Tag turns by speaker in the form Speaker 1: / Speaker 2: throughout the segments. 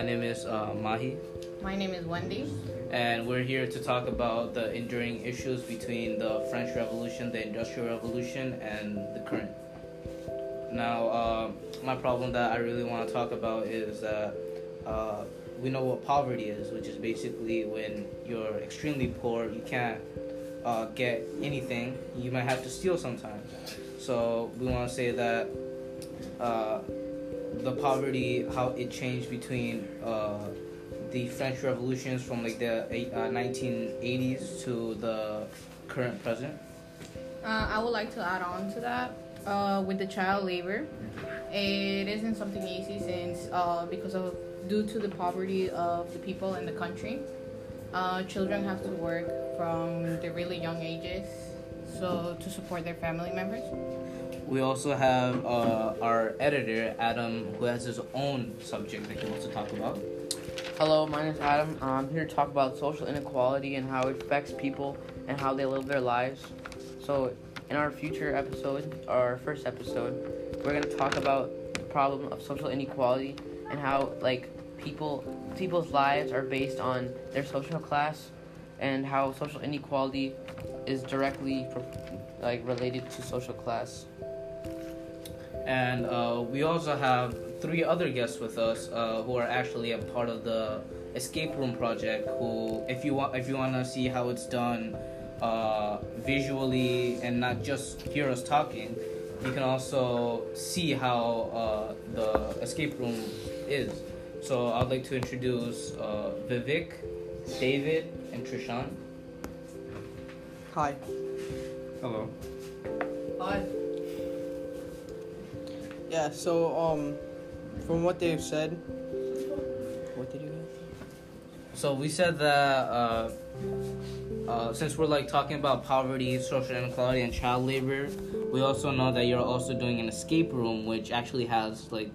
Speaker 1: my name is uh, Mahi,
Speaker 2: My name is Wendy.
Speaker 1: and we're here to talk about the enduring issues between the French Revolution, the Industrial Revolution, and the current. Now, uh, my problem that I really want to talk about is that uh, we know what poverty is, which is basically when you're extremely poor, you can't uh, get anything, you might have to steal sometimes. So, we want to say that uh, the poverty, how it changed between uh, the French revolutions from like the uh, 1980s to the current present.
Speaker 2: Uh, I would like to add on to that uh, with the child labor. It isn't something easy since uh, because of due to the poverty of the people in the country, uh, children have to work from the really young ages, so to support their family members.
Speaker 1: We also have uh, our editor Adam, who has his own subject that he wants to talk about.
Speaker 3: Hello, my name is Adam. I'm here to talk about social inequality and how it affects people and how they live their lives. So, in our future episode, our first episode, we're going to talk about the problem of social inequality and how like people people's lives are based on their social class and how social inequality is directly like related to social class.
Speaker 1: And uh, we also have three other guests with us uh, who are actually a part of the escape room project. Who, if you want, if you want to see how it's done uh, visually and not just hear us talking, you can also see how uh, the escape room is. So I'd like to introduce uh, Vivek, David, and Trishan.
Speaker 4: Hi.
Speaker 1: Hello.
Speaker 3: Hi.
Speaker 4: Yeah, so um from what they've said what did you
Speaker 1: So we said that uh, uh, since we're like talking about poverty, social inequality, and child labor, we also know that you're also doing an escape room, which actually has like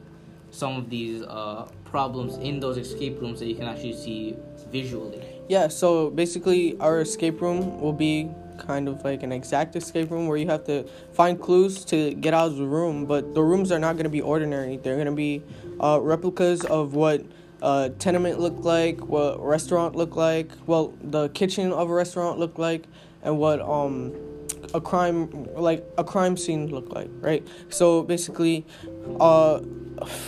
Speaker 1: some of these uh, problems in those escape rooms that you can actually see visually.
Speaker 4: Yeah, so basically our escape room will be kind of like an exact escape room where you have to find clues to get out of the room, but the rooms are not going to be ordinary. They're going to be uh, replicas of what a tenement looked like, what restaurant looked like, well, the kitchen of a restaurant looked like, and what um a crime like a crime scene looked like, right? So basically, uh,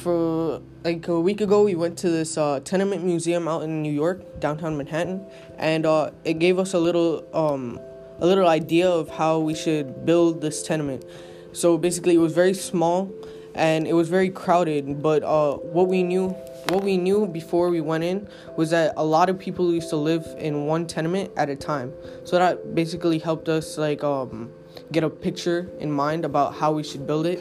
Speaker 4: for like a week ago, we went to this uh, tenement museum out in New York, downtown Manhattan, and uh, it gave us a little um a little idea of how we should build this tenement. So basically, it was very small, and it was very crowded. But uh, what we knew, what we knew before we went in, was that a lot of people used to live in one tenement at a time. So that basically helped us like um, get a picture in mind about how we should build it.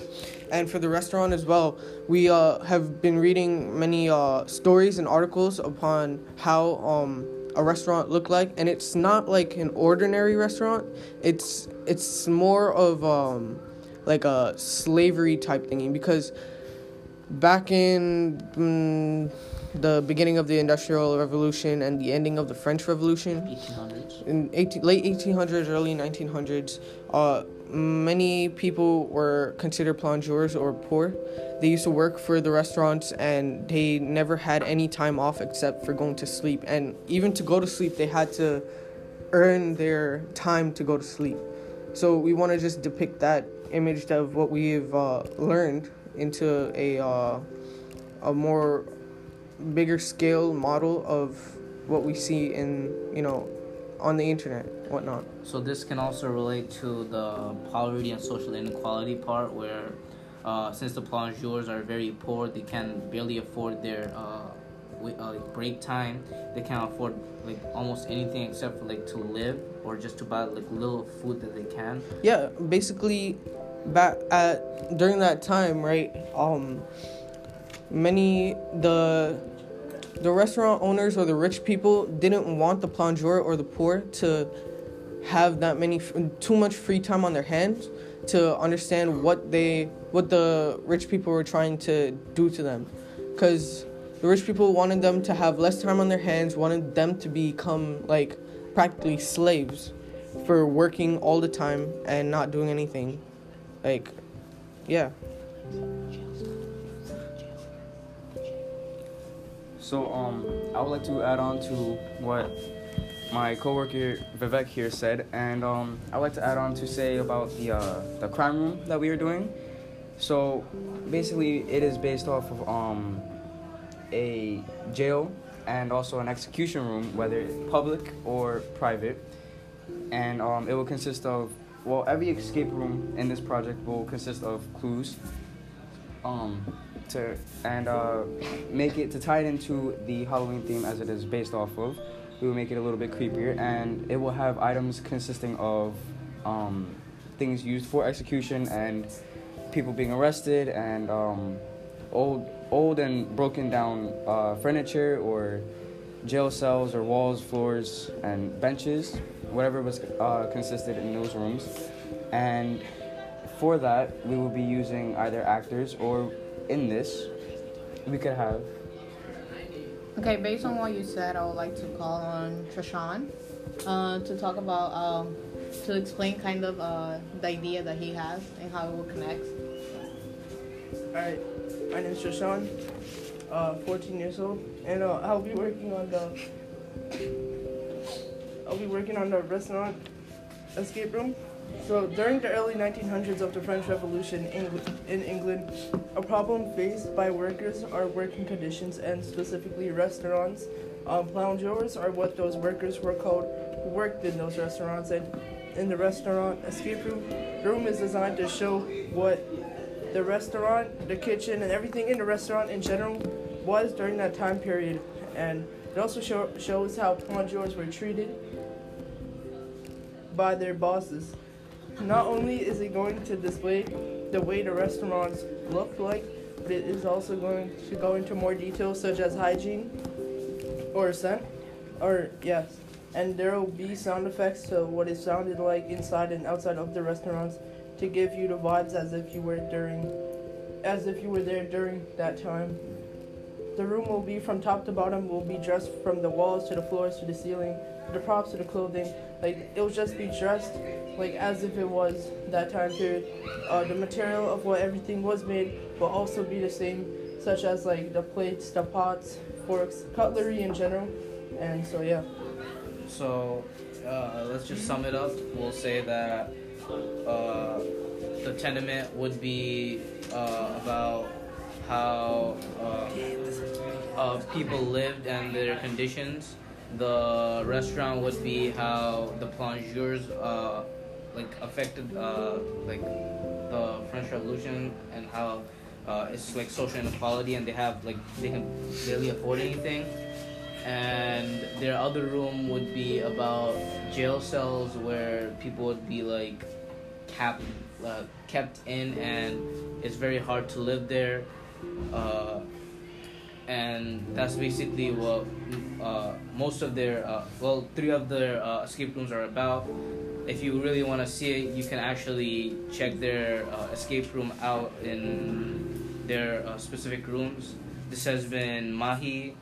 Speaker 4: And for the restaurant as well, we uh, have been reading many uh, stories and articles upon how um, a restaurant look like and it's not like an ordinary restaurant. It's it's more of um like a slavery type thingy because back in mm, the beginning of the industrial revolution and the ending of the french revolution.
Speaker 1: 1800s.
Speaker 4: in 18, late 1800s early 1900s uh, many people were considered plongeurs or poor. They used to work for the restaurants and they never had any time off except for going to sleep. And even to go to sleep they had to earn their time to go to sleep. So we want to just depict that image of what we've uh, learned into a uh, a more bigger scale model of what we see in you know on the internet whatnot
Speaker 1: So this can also relate to the poverty and social inequality part, where uh, since the plongeurs are very poor, they can barely afford their uh, wi- uh, break time. They can't afford like almost anything except for like to live or just to buy like little food that they can.
Speaker 4: yeah basically back at during that time right um many the the restaurant owners or the rich people didn't want the plongeur or the poor to have that many too much free time on their hands to understand what they what the rich people were trying to do to them. Because the rich people wanted them to have less time on their hands wanted them to become like practically slaves for working all the time and not doing anything like yeah
Speaker 5: So um, I would like to add on to what my coworker Vivek here said, and um, I would like to add on to say about the uh, the crime room that we are doing. So basically, it is based off of um, a jail and also an execution room, whether it's public or private, and um, it will consist of well, every escape room in this project will consist of clues. Um, to and uh, make it to tie it into the Halloween theme as it is based off of. We will make it a little bit creepier, and it will have items consisting of um, things used for execution and people being arrested and um, old old and broken down uh, furniture or jail cells or walls, floors, and benches, whatever was uh, consisted in those rooms. And for that, we will be using either actors or in this, we could have.
Speaker 2: Okay, based on what you said, I would like to call on Trishan uh, to talk about, um, to explain kind of uh, the idea that he has and how it will connect.
Speaker 6: Alright, my name is Trishan, uh, 14 years old, and uh, I'll be working on the. I'll be working on the restaurant escape room. So during the early 1900s of the French Revolution in England, a problem faced by workers are working conditions and specifically restaurants. Um, plongeurs are what those workers were called who worked in those restaurants. And in the restaurant escape room, the room is designed to show what the restaurant, the kitchen, and everything in the restaurant in general was during that time period. And it also show, shows how plongeurs were treated by their bosses. Not only is it going to display the way the restaurants look like, but it is also going to go into more details such as hygiene or scent, or yes, and there will be sound effects to what it sounded like inside and outside of the restaurants to give you the vibes as if you were during, as if you were there during that time. The room will be from top to bottom will be dressed from the walls to the floors to the ceiling, the props to the clothing. Like it will just be dressed like as if it was that time period. Uh, the material of what everything was made will also be the same, such as like the plates, the pots, forks, cutlery in general, and so yeah.
Speaker 1: So uh, let's just sum it up. We'll say that uh, the tenement would be uh, about how uh, uh, people lived and their conditions. The restaurant would be how the plongeurs uh, like affected uh, like the French Revolution and how uh, it's like social inequality and they have like they can barely afford anything. And their other room would be about jail cells where people would be like kept uh, kept in and it's very hard to live there. Uh, and that's basically what uh, most of their uh, well three of their uh, escape rooms are about if you really want to see it you can actually check their uh, escape room out in their uh, specific rooms this has been mahi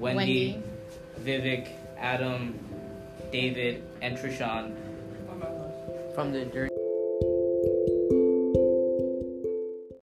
Speaker 1: wendy,
Speaker 2: Wendy.
Speaker 1: vivek adam david and trishan
Speaker 3: From the journey.